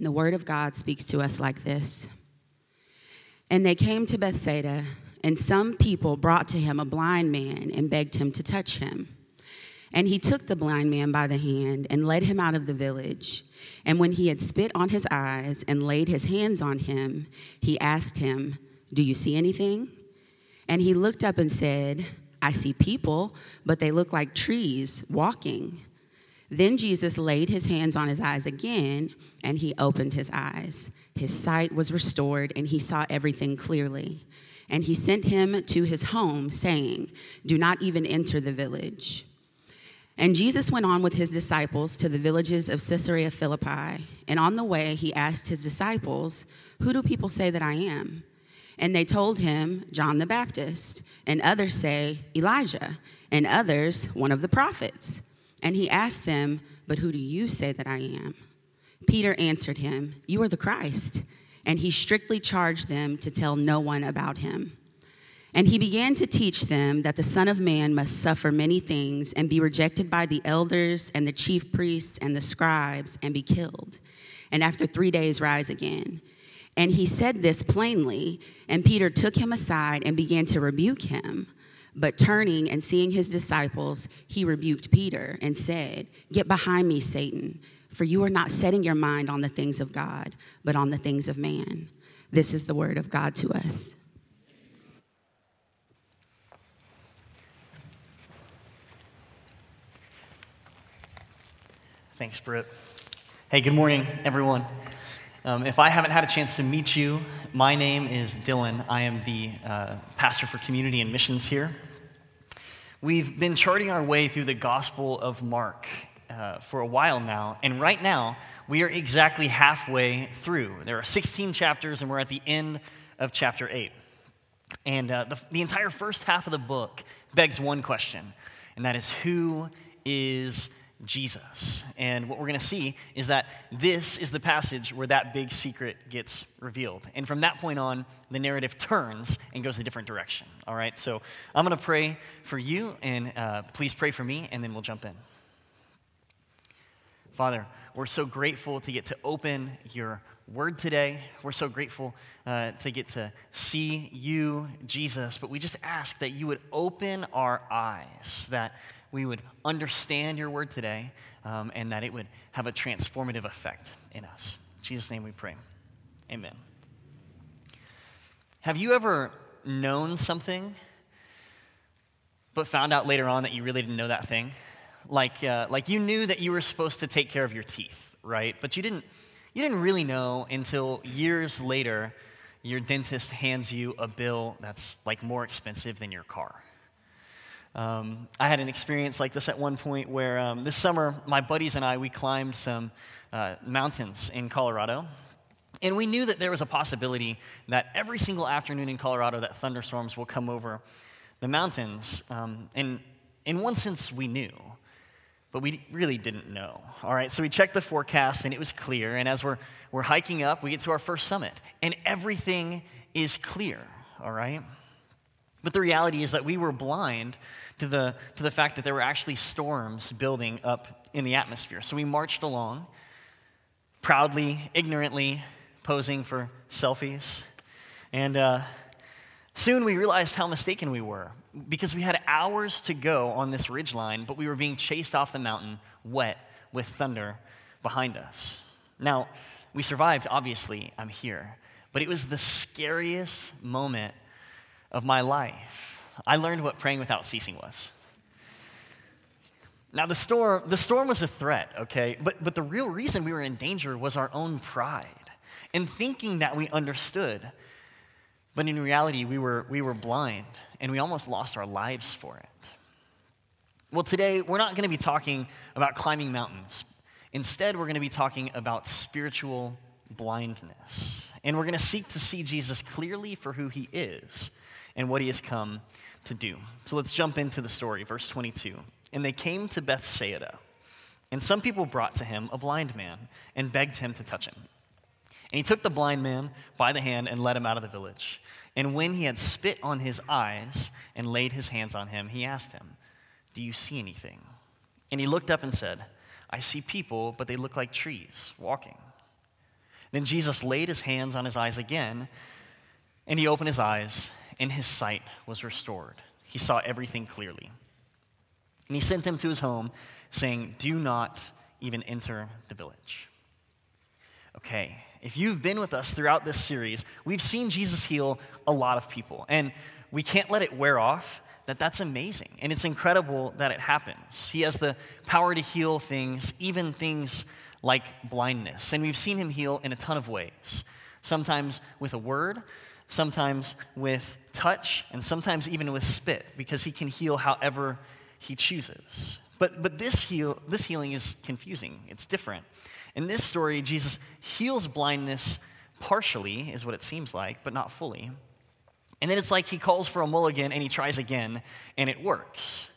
The word of God speaks to us like this. And they came to Bethsaida, and some people brought to him a blind man and begged him to touch him. And he took the blind man by the hand and led him out of the village. And when he had spit on his eyes and laid his hands on him, he asked him, Do you see anything? And he looked up and said, I see people, but they look like trees walking. Then Jesus laid his hands on his eyes again, and he opened his eyes. His sight was restored, and he saw everything clearly. And he sent him to his home, saying, Do not even enter the village. And Jesus went on with his disciples to the villages of Caesarea Philippi. And on the way, he asked his disciples, Who do people say that I am? And they told him, John the Baptist. And others say, Elijah. And others, one of the prophets. And he asked them, But who do you say that I am? Peter answered him, You are the Christ. And he strictly charged them to tell no one about him. And he began to teach them that the Son of Man must suffer many things and be rejected by the elders and the chief priests and the scribes and be killed, and after three days rise again. And he said this plainly, and Peter took him aside and began to rebuke him. But turning and seeing his disciples, he rebuked Peter and said, Get behind me, Satan, for you are not setting your mind on the things of God, but on the things of man. This is the word of God to us. Thanks, Britt. Hey, good morning, everyone. Um, if I haven't had a chance to meet you, my name is Dylan. I am the uh, pastor for community and missions here. We've been charting our way through the Gospel of Mark uh, for a while now, and right now we are exactly halfway through. There are 16 chapters, and we're at the end of chapter 8. And uh, the, the entire first half of the book begs one question, and that is who is Jesus. And what we're going to see is that this is the passage where that big secret gets revealed. And from that point on, the narrative turns and goes a different direction. All right? So I'm going to pray for you, and uh, please pray for me, and then we'll jump in. Father, we're so grateful to get to open your word today. We're so grateful uh, to get to see you, Jesus, but we just ask that you would open our eyes, that we would understand your word today um, and that it would have a transformative effect in us. In Jesus' name we pray. Amen. Have you ever known something but found out later on that you really didn't know that thing? Like, uh, like you knew that you were supposed to take care of your teeth, right? But you didn't, you didn't really know until years later your dentist hands you a bill that's like more expensive than your car. Um, I had an experience like this at one point where um, this summer, my buddies and I, we climbed some uh, mountains in Colorado. And we knew that there was a possibility that every single afternoon in Colorado that thunderstorms will come over the mountains. Um, and in one sense, we knew, but we really didn't know. All right, so we checked the forecast and it was clear. And as we're, we're hiking up, we get to our first summit and everything is clear. All right? But the reality is that we were blind to the, to the fact that there were actually storms building up in the atmosphere. So we marched along, proudly, ignorantly posing for selfies. And uh, soon we realized how mistaken we were because we had hours to go on this ridge line, but we were being chased off the mountain wet with thunder behind us. Now, we survived, obviously, I'm here, but it was the scariest moment of my life, I learned what praying without ceasing was. Now, the storm, the storm was a threat, okay? But, but the real reason we were in danger was our own pride and thinking that we understood. But in reality, we were, we were blind and we almost lost our lives for it. Well, today, we're not going to be talking about climbing mountains. Instead, we're going to be talking about spiritual blindness. And we're going to seek to see Jesus clearly for who he is and what he has come to do. So let's jump into the story, verse 22. And they came to Bethsaida, and some people brought to him a blind man and begged him to touch him. And he took the blind man by the hand and led him out of the village. And when he had spit on his eyes and laid his hands on him, he asked him, Do you see anything? And he looked up and said, I see people, but they look like trees walking. Then Jesus laid his hands on his eyes again, and he opened his eyes, and his sight was restored. He saw everything clearly. And he sent him to his home, saying, Do not even enter the village. Okay, if you've been with us throughout this series, we've seen Jesus heal a lot of people. And we can't let it wear off that that's amazing. And it's incredible that it happens. He has the power to heal things, even things like blindness. And we've seen him heal in a ton of ways. Sometimes with a word, sometimes with touch, and sometimes even with spit, because he can heal however he chooses. But, but this, heal, this healing is confusing, it's different. In this story, Jesus heals blindness partially, is what it seems like, but not fully. And then it's like he calls for a mulligan and he tries again, and it works.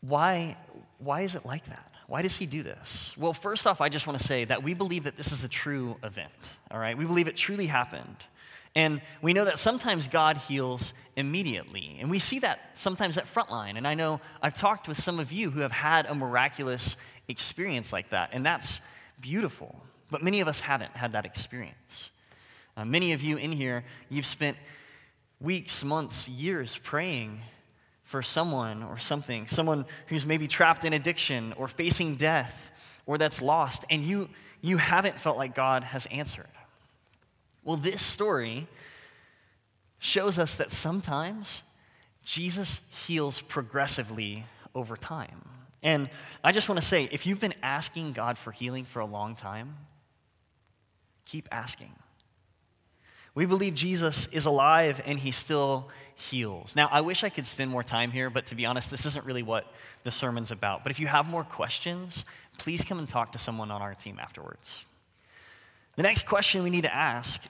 Why, why is it like that? Why does he do this? Well, first off, I just want to say that we believe that this is a true event, all right? We believe it truly happened. And we know that sometimes God heals immediately. And we see that sometimes at Frontline. And I know I've talked with some of you who have had a miraculous experience like that. And that's beautiful. But many of us haven't had that experience. Uh, many of you in here, you've spent weeks, months, years praying for someone or something, someone who's maybe trapped in addiction or facing death or that's lost, and you, you haven't felt like God has answered. Well, this story shows us that sometimes Jesus heals progressively over time. And I just want to say if you've been asking God for healing for a long time, keep asking. We believe Jesus is alive and he still heals. Now, I wish I could spend more time here, but to be honest, this isn't really what the sermon's about. But if you have more questions, please come and talk to someone on our team afterwards. The next question we need to ask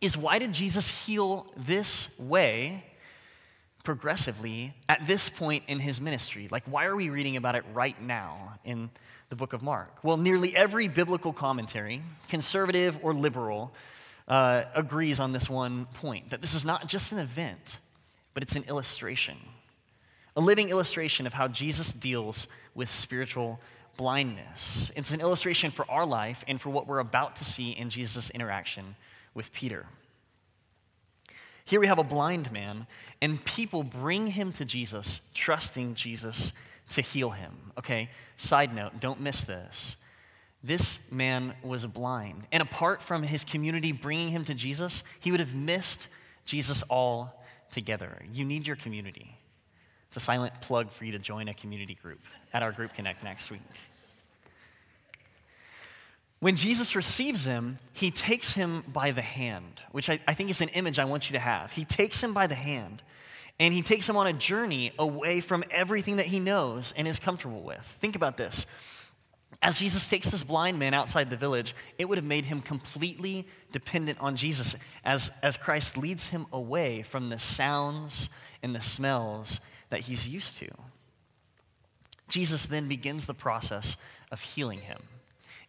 is why did Jesus heal this way progressively at this point in his ministry? Like, why are we reading about it right now in the book of Mark? Well, nearly every biblical commentary, conservative or liberal, uh, agrees on this one point that this is not just an event, but it's an illustration. A living illustration of how Jesus deals with spiritual blindness. It's an illustration for our life and for what we're about to see in Jesus' interaction with Peter. Here we have a blind man, and people bring him to Jesus, trusting Jesus to heal him. Okay, side note, don't miss this. This man was blind. And apart from his community bringing him to Jesus, he would have missed Jesus all together. You need your community. It's a silent plug for you to join a community group at our Group Connect next week. When Jesus receives him, he takes him by the hand, which I, I, think is an image I want you to have. He takes him by the hand and he takes him on a journey away from everything that he knows and is comfortable with. Think about this. As Jesus takes this blind man outside the village, it would have made him completely dependent on Jesus as, as Christ leads him away from the sounds and the smells that he's used to. Jesus then begins the process of healing him,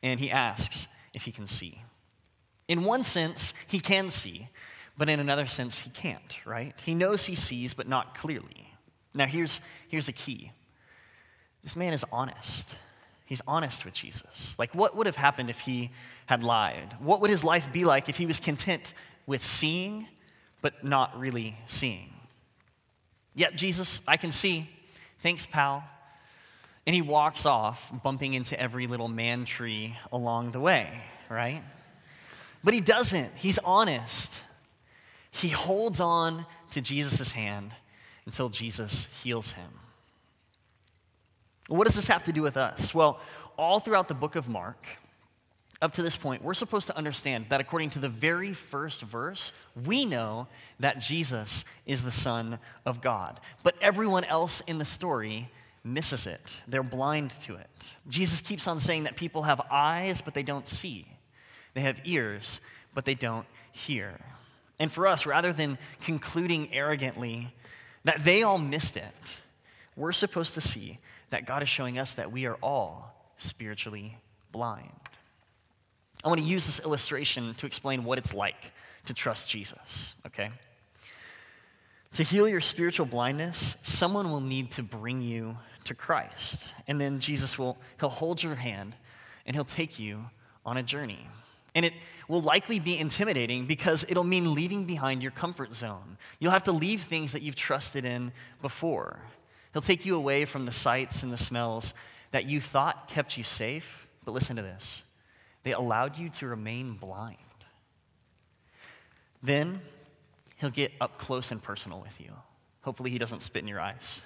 and he asks if he can see. In one sense, he can see, but in another sense, he can't, right? He knows he sees, but not clearly. Now, here's, here's the key this man is honest. He's honest with Jesus. Like, what would have happened if he had lied? What would his life be like if he was content with seeing, but not really seeing? Yep, Jesus, I can see. Thanks, pal. And he walks off, bumping into every little man tree along the way, right? But he doesn't. He's honest. He holds on to Jesus' hand until Jesus heals him. What does this have to do with us? Well, all throughout the book of Mark, up to this point, we're supposed to understand that according to the very first verse, we know that Jesus is the Son of God. But everyone else in the story misses it, they're blind to it. Jesus keeps on saying that people have eyes, but they don't see, they have ears, but they don't hear. And for us, rather than concluding arrogantly that they all missed it, we're supposed to see that God is showing us that we are all spiritually blind. I want to use this illustration to explain what it's like to trust Jesus, okay? To heal your spiritual blindness, someone will need to bring you to Christ. And then Jesus will he'll hold your hand and he'll take you on a journey. And it will likely be intimidating because it'll mean leaving behind your comfort zone. You'll have to leave things that you've trusted in before. He'll take you away from the sights and the smells that you thought kept you safe. But listen to this they allowed you to remain blind. Then he'll get up close and personal with you. Hopefully, he doesn't spit in your eyes.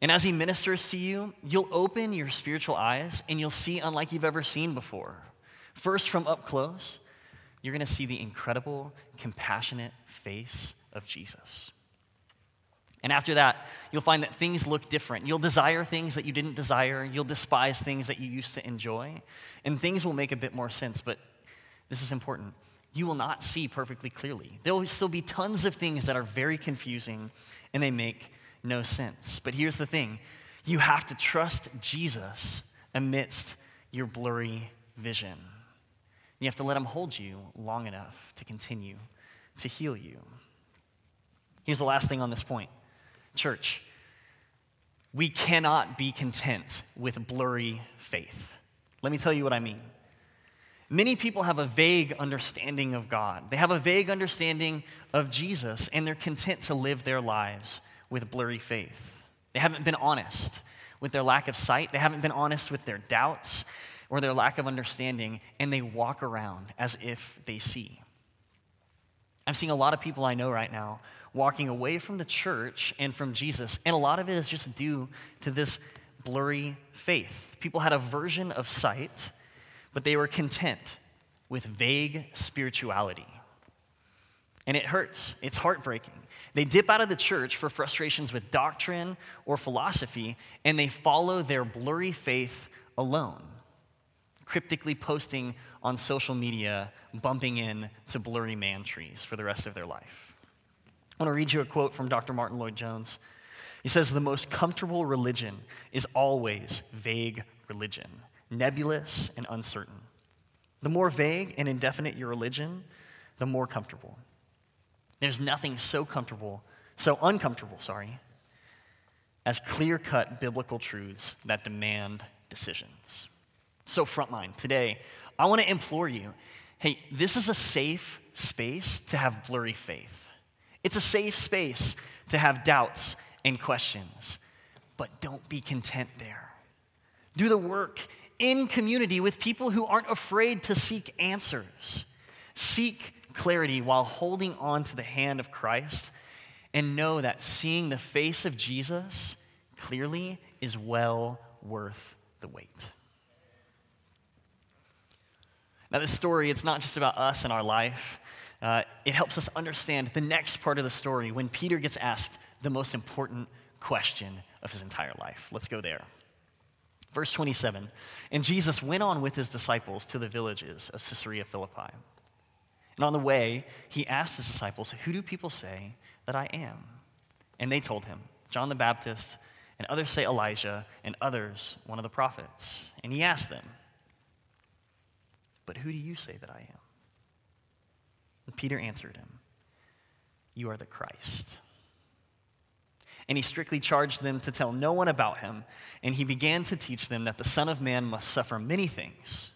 And as he ministers to you, you'll open your spiritual eyes and you'll see unlike you've ever seen before. First, from up close, you're going to see the incredible, compassionate face of Jesus. And after that, you'll find that things look different. You'll desire things that you didn't desire. You'll despise things that you used to enjoy. And things will make a bit more sense, but this is important. You will not see perfectly clearly. There will still be tons of things that are very confusing and they make no sense. But here's the thing you have to trust Jesus amidst your blurry vision. You have to let him hold you long enough to continue to heal you. Here's the last thing on this point Church, we cannot be content with blurry faith. Let me tell you what I mean. Many people have a vague understanding of God. They have a vague understanding of Jesus, and they're content to live their lives with blurry faith. They haven't been honest with their lack of sight, they haven't been honest with their doubts or their lack of understanding, and they walk around as if they see. I'm seeing a lot of people I know right now walking away from the church and from Jesus, and a lot of it is just due to this blurry faith. People had a version of sight, but they were content with vague spirituality. And it hurts, it's heartbreaking. They dip out of the church for frustrations with doctrine or philosophy, and they follow their blurry faith alone, cryptically posting on social media, bumping in to blurry man trees for the rest of their life. I want to read you a quote from Dr. Martyn Lloyd-Jones. He says, The most comfortable religion is always vague religion, nebulous and uncertain. The more vague and indefinite your religion, the more comfortable. There's nothing so comfortable, so uncomfortable, sorry, as clear cut biblical truths that demand decisions. So, Frontline, today, I want to implore you hey, this is a safe space to have blurry faith. It's a safe space to have doubts and questions, but don't be content there. Do the work in community with people who aren't afraid to seek answers. Seek clarity while holding on to the hand of Christ and know that seeing the face of Jesus clearly is well worth the wait. Now, this story, it's not just about us and our life. Uh, it helps us understand the next part of the story when Peter gets asked the most important question of his entire life. Let's go there. Verse 27 And Jesus went on with his disciples to the villages of Caesarea Philippi. And on the way, he asked his disciples, Who do people say that I am? And they told him, John the Baptist, and others say Elijah, and others one of the prophets. And he asked them, But who do you say that I am? And Peter answered him, You are the Christ. And he strictly charged them to tell no one about him, and he began to teach them that the Son of Man must suffer many things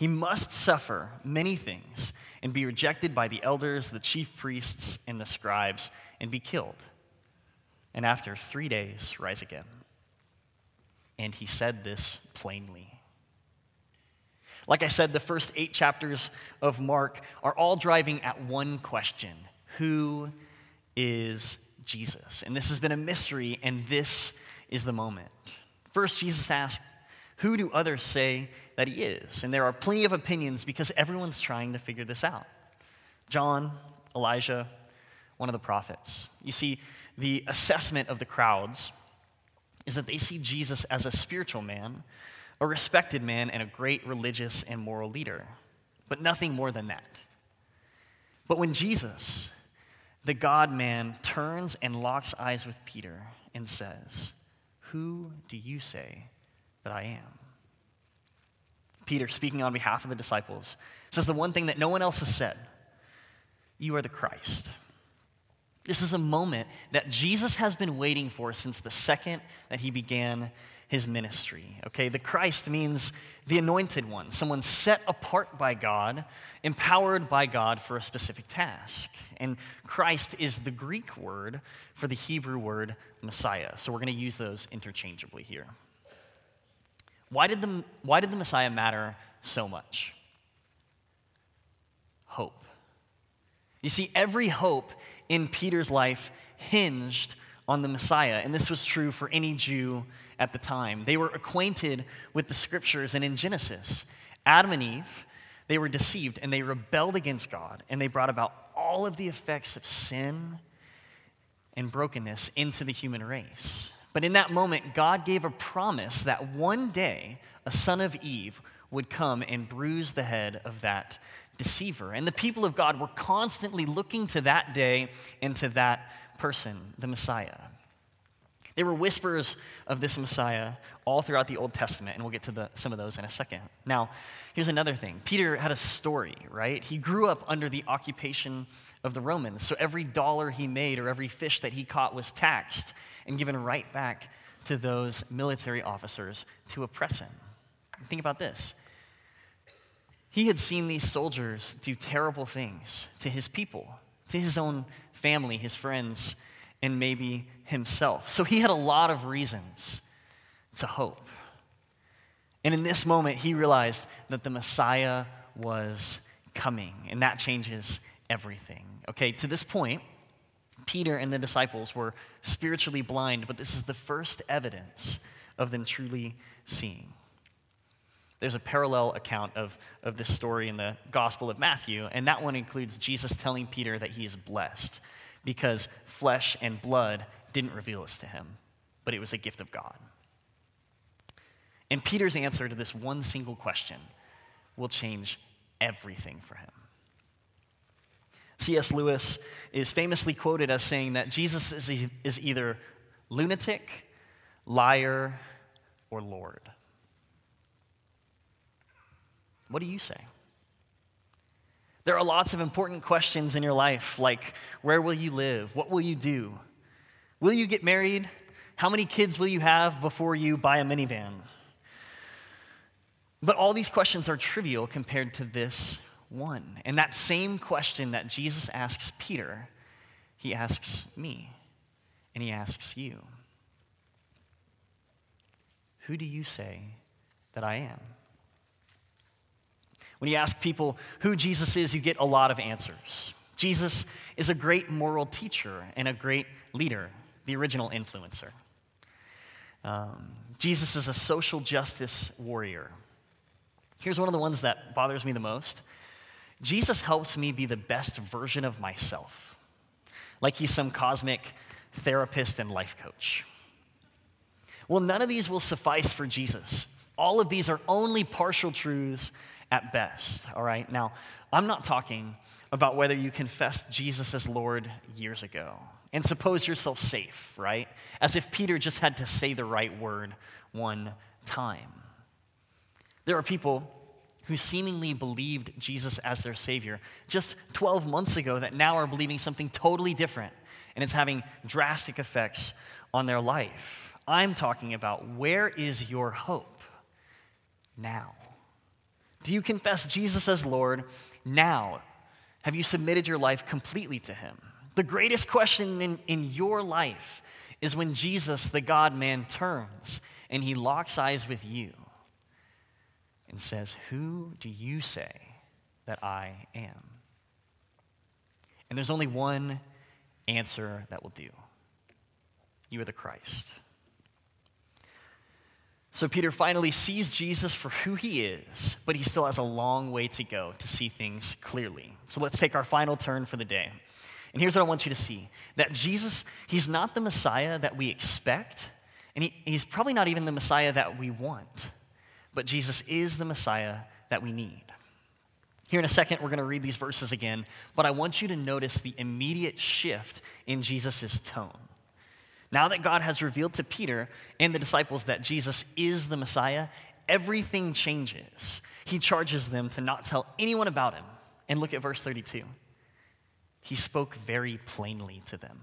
he must suffer many things and be rejected by the elders, the chief priests, and the scribes, and be killed. And after three days, rise again. And he said this plainly. Like I said, the first eight chapters of Mark are all driving at one question Who is Jesus? And this has been a mystery, and this is the moment. First, Jesus asked, who do others say that he is? And there are plenty of opinions because everyone's trying to figure this out. John, Elijah, one of the prophets. You see, the assessment of the crowds is that they see Jesus as a spiritual man, a respected man, and a great religious and moral leader, but nothing more than that. But when Jesus, the God man, turns and locks eyes with Peter and says, Who do you say that I am. Peter, speaking on behalf of the disciples, says the one thing that no one else has said You are the Christ. This is a moment that Jesus has been waiting for since the second that he began his ministry. Okay, the Christ means the anointed one, someone set apart by God, empowered by God for a specific task. And Christ is the Greek word for the Hebrew word Messiah. So we're going to use those interchangeably here. Why did the, why did the Messiah matter so much? Hope. You see, every hope in Peter's life hinged on the Messiah, and this was true for any Jew at the time. They were acquainted with the scriptures, and in Genesis, Adam and Eve, they were deceived and they rebelled against God, and they brought about all of the effects of sin and brokenness into the human race. But in that moment, God gave a promise that one day a son of Eve would come and bruise the head of that deceiver. And the people of God were constantly looking to that day and to that person, the Messiah. There were whispers of this Messiah all throughout the Old Testament, and we'll get to the, some of those in a second. Now, here's another thing Peter had a story, right? He grew up under the occupation of the Romans, so every dollar he made or every fish that he caught was taxed and given right back to those military officers to oppress him. Think about this. He had seen these soldiers do terrible things to his people, to his own family, his friends, and maybe himself. So he had a lot of reasons to hope. And in this moment, he realized that the Messiah was coming, and that changes everything. Okay, to this point, Peter and the disciples were spiritually blind, but this is the first evidence of them truly seeing. There's a parallel account of, of this story in the Gospel of Matthew, and that one includes Jesus telling Peter that he is blessed because flesh and blood didn't reveal this to him, but it was a gift of God. And Peter's answer to this one single question will change everything for him. C.S. Lewis is famously quoted as saying that Jesus is, e- is either lunatic, liar, or Lord. What do you say? There are lots of important questions in your life, like where will you live? What will you do? Will you get married? How many kids will you have before you buy a minivan? But all these questions are trivial compared to this one. And that same question that Jesus asks Peter, he asks me, and he asks you Who do you say that I am? When you ask people who Jesus is, you get a lot of answers. Jesus is a great moral teacher and a great leader, the original influencer. Um, Jesus is a social justice warrior. Here's one of the ones that bothers me the most Jesus helps me be the best version of myself, like he's some cosmic therapist and life coach. Well, none of these will suffice for Jesus. All of these are only partial truths at best, all right? Now, I'm not talking about whether you confessed Jesus as Lord years ago and suppose yourself safe, right? As if Peter just had to say the right word one time. There are people who seemingly believed Jesus as their Savior just 12 months ago that now are believing something totally different, and it's having drastic effects on their life. I'm talking about where is your hope now? Do you confess Jesus as Lord now? Have you submitted your life completely to Him? The greatest question in, in your life is when Jesus, the God man, turns and He locks eyes with you and says, Who do you say that I am? And there's only one answer that will do you are the Christ. So Peter finally sees Jesus for who he is, but he still has a long way to go to see things clearly. So let's take our final turn for the day. And here's what I want you to see that Jesus, he's not the Messiah that we expect, and he, he's probably not even the Messiah that we want, but Jesus is the Messiah that we need. Here in a second, we're going to read these verses again, but I want you to notice the immediate shift in Jesus' tone. Now that God has revealed to Peter and the disciples that Jesus is the Messiah, everything changes. He charges them to not tell anyone about him. And look at verse 32. He spoke very plainly to them.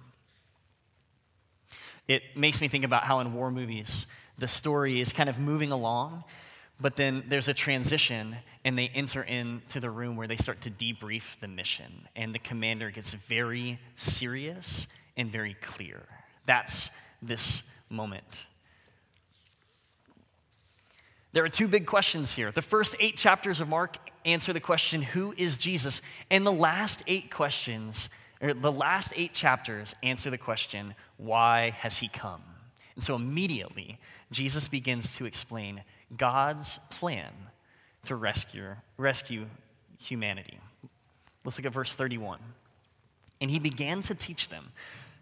It makes me think about how in war movies, the story is kind of moving along, but then there's a transition, and they enter into the room where they start to debrief the mission. And the commander gets very serious and very clear. That's this moment. There are two big questions here. The first eight chapters of Mark answer the question, Who is Jesus? And the last eight questions, or the last eight chapters answer the question, Why has he come? And so immediately, Jesus begins to explain God's plan to rescue, rescue humanity. Let's look at verse 31. And he began to teach them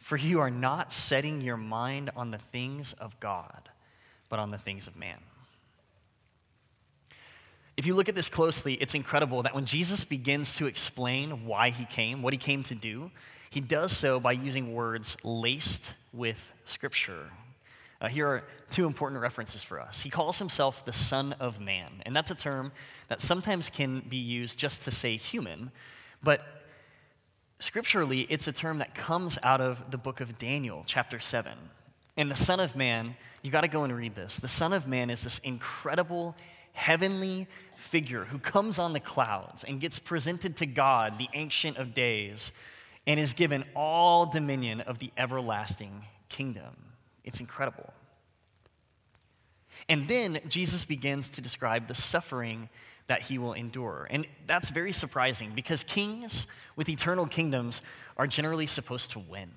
For you are not setting your mind on the things of God, but on the things of man. If you look at this closely, it's incredible that when Jesus begins to explain why he came, what he came to do, he does so by using words laced with Scripture. Uh, here are two important references for us. He calls himself the Son of Man, and that's a term that sometimes can be used just to say human, but scripturally, it's a term that comes out of the book of Daniel, chapter 7. And the Son of Man, you got to go and read this. The Son of Man is this incredible heavenly figure who comes on the clouds and gets presented to God, the Ancient of Days, and is given all dominion of the everlasting kingdom. It's incredible. And then Jesus begins to describe the suffering that he will endure. And that's very surprising because kings with eternal kingdoms are generally supposed to win.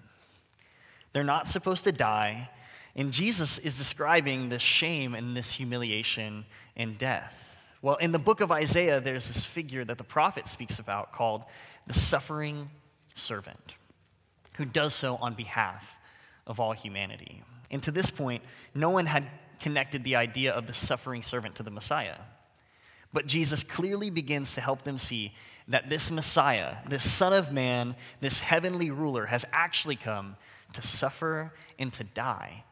They're not supposed to die. And Jesus is describing this shame and this humiliation and death. Well, in the book of Isaiah, there's this figure that the prophet speaks about called the suffering servant, who does so on behalf of all humanity. And to this point, no one had connected the idea of the suffering servant to the Messiah. But Jesus clearly begins to help them see that this Messiah, this Son of Man, this heavenly ruler, has actually come to suffer and to die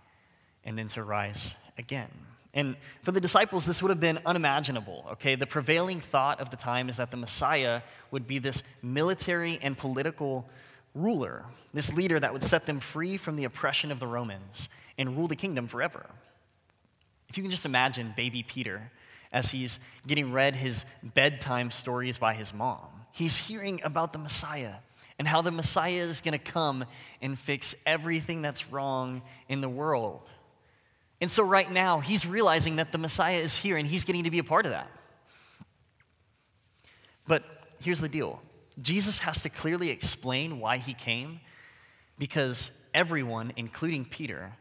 and then to rise again. And for the disciples, this would have been unimaginable, okay? The prevailing thought of the time is that the Messiah would be this military and political ruler, this leader that would set them free from the oppression of the Romans and rule the kingdom forever. If you can just imagine baby Peter as he's getting read his bedtime stories by his mom, he's hearing about the Messiah and how the Messiah is going to come and fix everything that's wrong in the world. And so, right now, he's realizing that the Messiah is here and he's getting to be a part of that. But here's the deal Jesus has to clearly explain why he came because everyone, including Peter,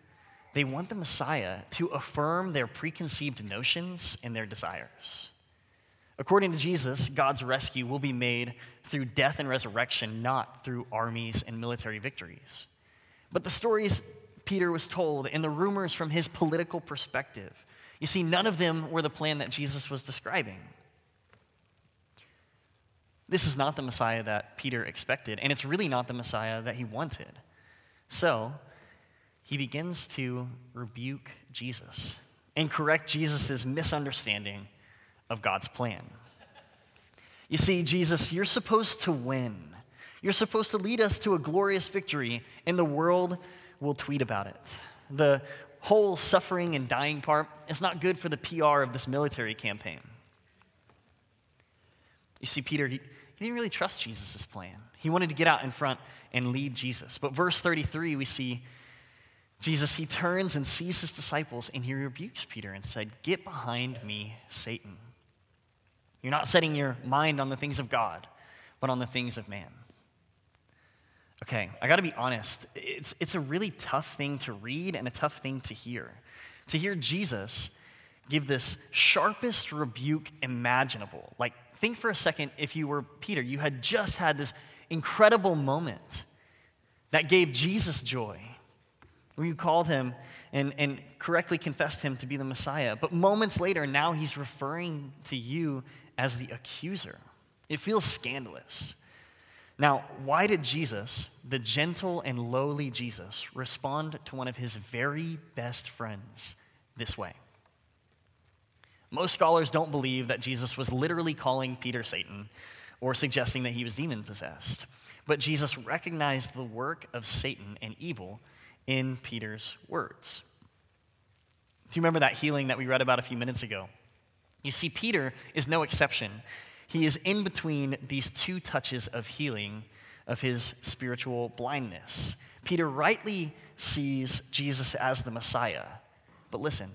they want the Messiah to affirm their preconceived notions and their desires. According to Jesus, God's rescue will be made through death and resurrection, not through armies and military victories. But the stories Peter was told and the rumors from his political perspective, you see, none of them were the plan that Jesus was describing. This is not the Messiah that Peter expected, and it's really not the Messiah that he wanted. So, he begins to rebuke Jesus and correct Jesus' misunderstanding of God's plan. You see, Jesus, you're supposed to win. You're supposed to lead us to a glorious victory, and the world will tweet about it. The whole suffering and dying part is not good for the PR of this military campaign. You see, Peter, he, he didn't really trust Jesus' plan. He wanted to get out in front and lead Jesus. But verse 33, we see Jesus, he turns and sees his disciples and he rebukes Peter and said, Get behind me, Satan. You're not setting your mind on the things of God, but on the things of man. Okay, I gotta be honest. It's, it's a really tough thing to read and a tough thing to hear. To hear Jesus give this sharpest rebuke imaginable. Like, think for a second if you were Peter, you had just had this incredible moment that gave Jesus joy, when you called him and, and correctly confessed him to be the Messiah. But moments later, now he's referring to you as the accuser. It feels scandalous. Now, why did Jesus, the gentle and lowly Jesus, respond to one of his very best friends this way? Most scholars don't believe that Jesus was literally calling Peter Satan or suggesting that he was demon possessed. But Jesus recognized the work of Satan and evil in Peter's words. Do you remember that healing that we read about a few minutes ago? You see, Peter is no exception. He is in between these two touches of healing of his spiritual blindness. Peter rightly sees Jesus as the Messiah. But listen,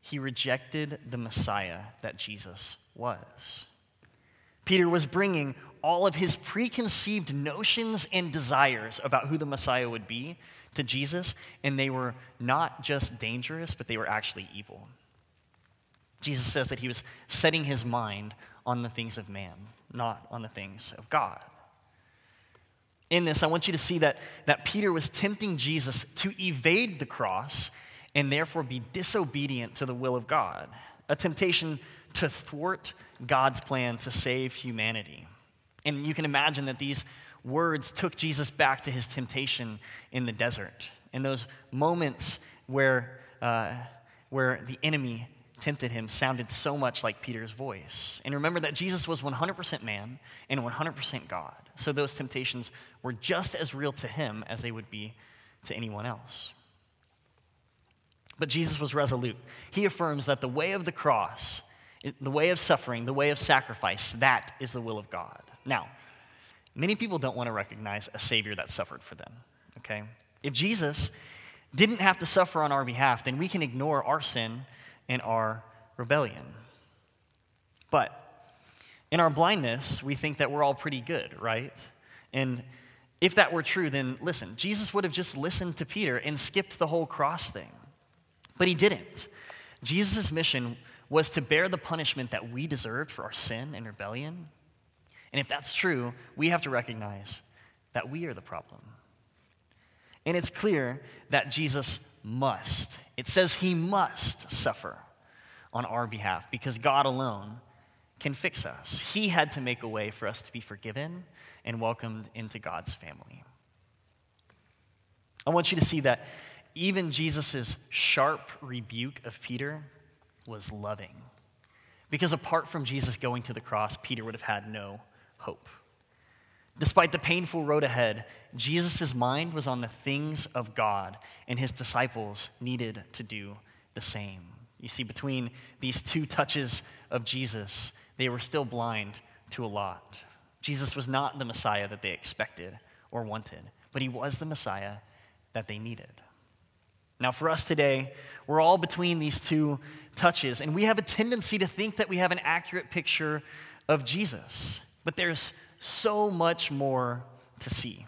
he rejected the Messiah that Jesus was. Peter was bringing all of his preconceived notions and desires about who the Messiah would be to Jesus, and they were not just dangerous, but they were actually evil. Jesus says that he was setting his mind on the things of man, not on the things of God. In this, I want you to see that, that Peter was tempting Jesus to evade the cross and therefore be disobedient to the will of God, a temptation to thwart God's plan to save humanity. And you can imagine that these words took Jesus back to his temptation in the desert, in those moments where, uh, where the enemy tempted him sounded so much like Peter's voice. And remember that Jesus was 100% man and 100% God. So those temptations were just as real to him as they would be to anyone else. But Jesus was resolute. He affirms that the way of the cross, the way of suffering, the way of sacrifice, that is the will of God. Now, many people don't want to recognize a Savior that suffered for them, okay? If Jesus didn't have to suffer on our behalf, then we can ignore our sin and our rebellion. But in our blindness, we think that we're all pretty good, right? And if that were true, then listen, Jesus would have just listened to Peter and skipped the whole cross thing. But he didn't. Jesus' mission was to bear the punishment that we deserved for our sin and rebellion. And if that's true, we have to recognize that we are the problem. And it's clear that Jesus must. It says he must suffer on our behalf because God alone can fix us. He had to make a way for us to be forgiven and welcomed into God's family. I want you to see that even Jesus' sharp rebuke of Peter was loving. Because apart from Jesus going to the cross, Peter would have had no hope. Despite the painful road ahead, Jesus' mind was on the things of God, and his disciples needed to do the same. You see, between these two touches of Jesus, they were still blind to a lot. Jesus was not the Messiah that they expected or wanted, but he was the Messiah that they needed. Now, for us today, we're all between these two touches, and we have a tendency to think that we have an accurate picture of Jesus. But there's so much more to see.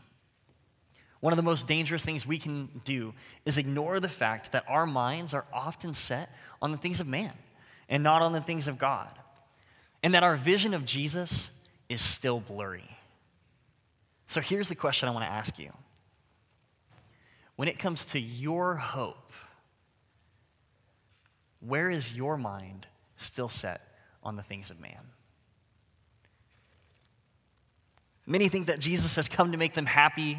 One of the most dangerous things we can do is ignore the fact that our minds are often set on the things of man and not on the things of God, and that our vision of Jesus is still blurry. So here's the question I want to ask you When it comes to your hope, where is your mind still set on the things of man? Many think that Jesus has come to make them happy,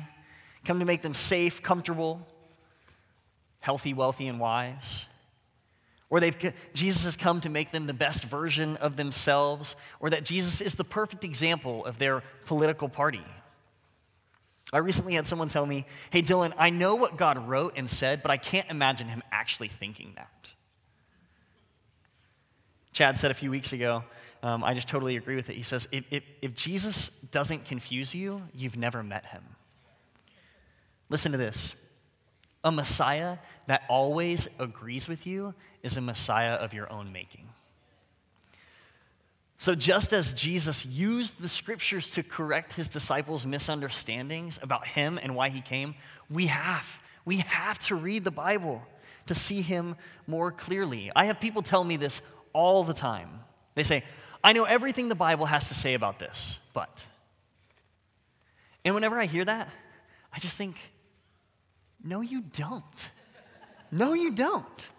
come to make them safe, comfortable, healthy, wealthy, and wise. Or they've, Jesus has come to make them the best version of themselves, or that Jesus is the perfect example of their political party. I recently had someone tell me, Hey, Dylan, I know what God wrote and said, but I can't imagine him actually thinking that. Chad said a few weeks ago, um, I just totally agree with it. He says, if, if, if Jesus doesn't confuse you, you've never met him. Listen to this a Messiah that always agrees with you is a Messiah of your own making. So, just as Jesus used the scriptures to correct his disciples' misunderstandings about him and why he came, we have. We have to read the Bible to see him more clearly. I have people tell me this all the time. They say, I know everything the Bible has to say about this, but. And whenever I hear that, I just think, no, you don't. No, you don't.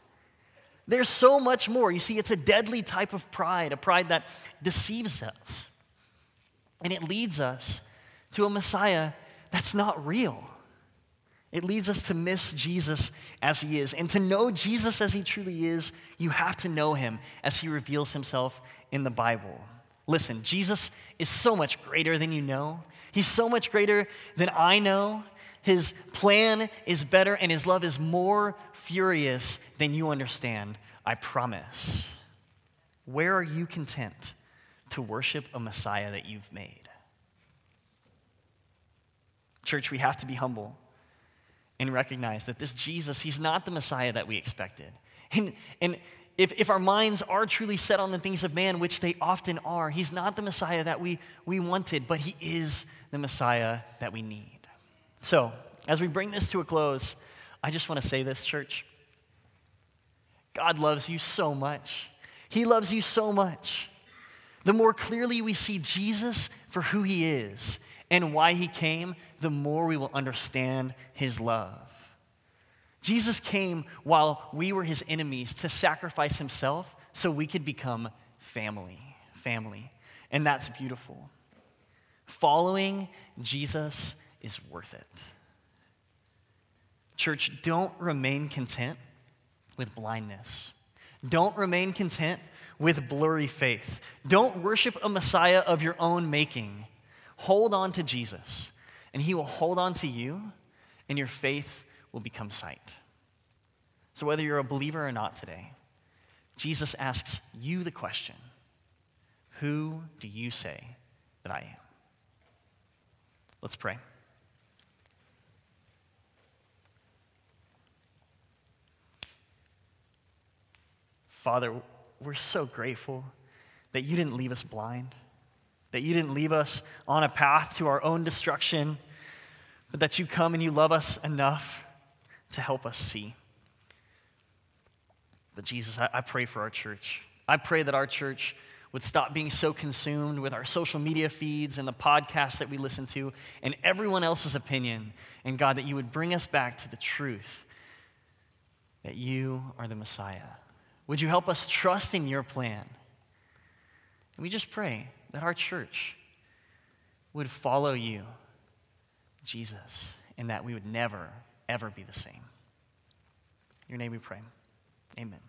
There's so much more. You see, it's a deadly type of pride, a pride that deceives us. And it leads us to a Messiah that's not real. It leads us to miss Jesus as he is. And to know Jesus as he truly is, you have to know him as he reveals himself in the Bible. Listen, Jesus is so much greater than you know. He's so much greater than I know. His plan is better and his love is more furious than you understand. I promise. Where are you content to worship a Messiah that you've made? Church, we have to be humble and recognize that this Jesus, he's not the Messiah that we expected. And, and if, if our minds are truly set on the things of man, which they often are, he's not the Messiah that we, we wanted, but he is the Messiah that we need. So, as we bring this to a close, I just want to say this, church. God loves you so much. He loves you so much. The more clearly we see Jesus for who he is and why he came, the more we will understand his love. Jesus came while we were his enemies to sacrifice himself so we could become family. Family. And that's beautiful. Following Jesus is worth it. Church, don't remain content with blindness. Don't remain content with blurry faith. Don't worship a Messiah of your own making. Hold on to Jesus, and he will hold on to you, and your faith will become sight. So, whether you're a believer or not today, Jesus asks you the question Who do you say that I am? Let's pray. Father, we're so grateful that you didn't leave us blind that you didn't leave us on a path to our own destruction, but that you come and you love us enough to help us see. But Jesus, I, I pray for our church. I pray that our church would stop being so consumed with our social media feeds and the podcasts that we listen to and everyone else's opinion. And God, that you would bring us back to the truth that you are the Messiah. Would you help us trust in your plan? And we just pray that our church would follow you, Jesus, and that we would never, ever be the same. In your name we pray. Amen.